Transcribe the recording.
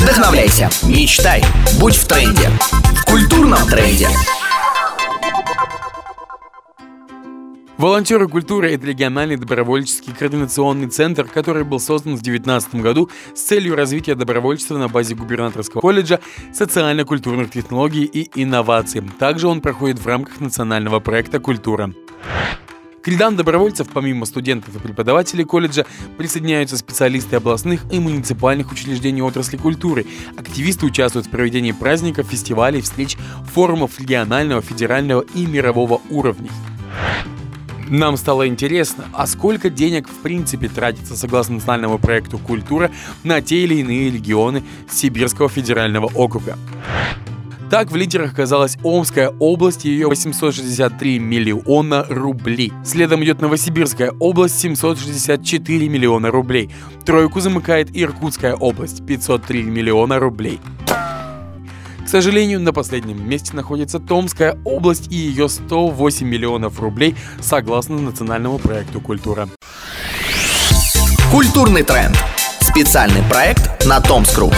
Вдохновляйся, мечтай, будь в тренде. В культурном тренде. Волонтеры культуры – это региональный добровольческий координационный центр, который был создан в 2019 году с целью развития добровольчества на базе губернаторского колледжа социально-культурных технологий и инноваций. Также он проходит в рамках национального проекта «Культура». К рядам добровольцев, помимо студентов и преподавателей колледжа, присоединяются специалисты областных и муниципальных учреждений отрасли культуры. Активисты участвуют в проведении праздников, фестивалей, встреч, форумов регионального, федерального и мирового уровней. Нам стало интересно, а сколько денег в принципе тратится согласно национальному проекту «Культура» на те или иные регионы Сибирского федерального округа. Так в лидерах оказалась Омская область, ее 863 миллиона рублей. Следом идет Новосибирская область, 764 миллиона рублей. Тройку замыкает Иркутская область, 503 миллиона рублей. К сожалению, на последнем месте находится Томская область и ее 108 миллионов рублей согласно национальному проекту «Культура». Культурный тренд. Специальный проект на Томскру.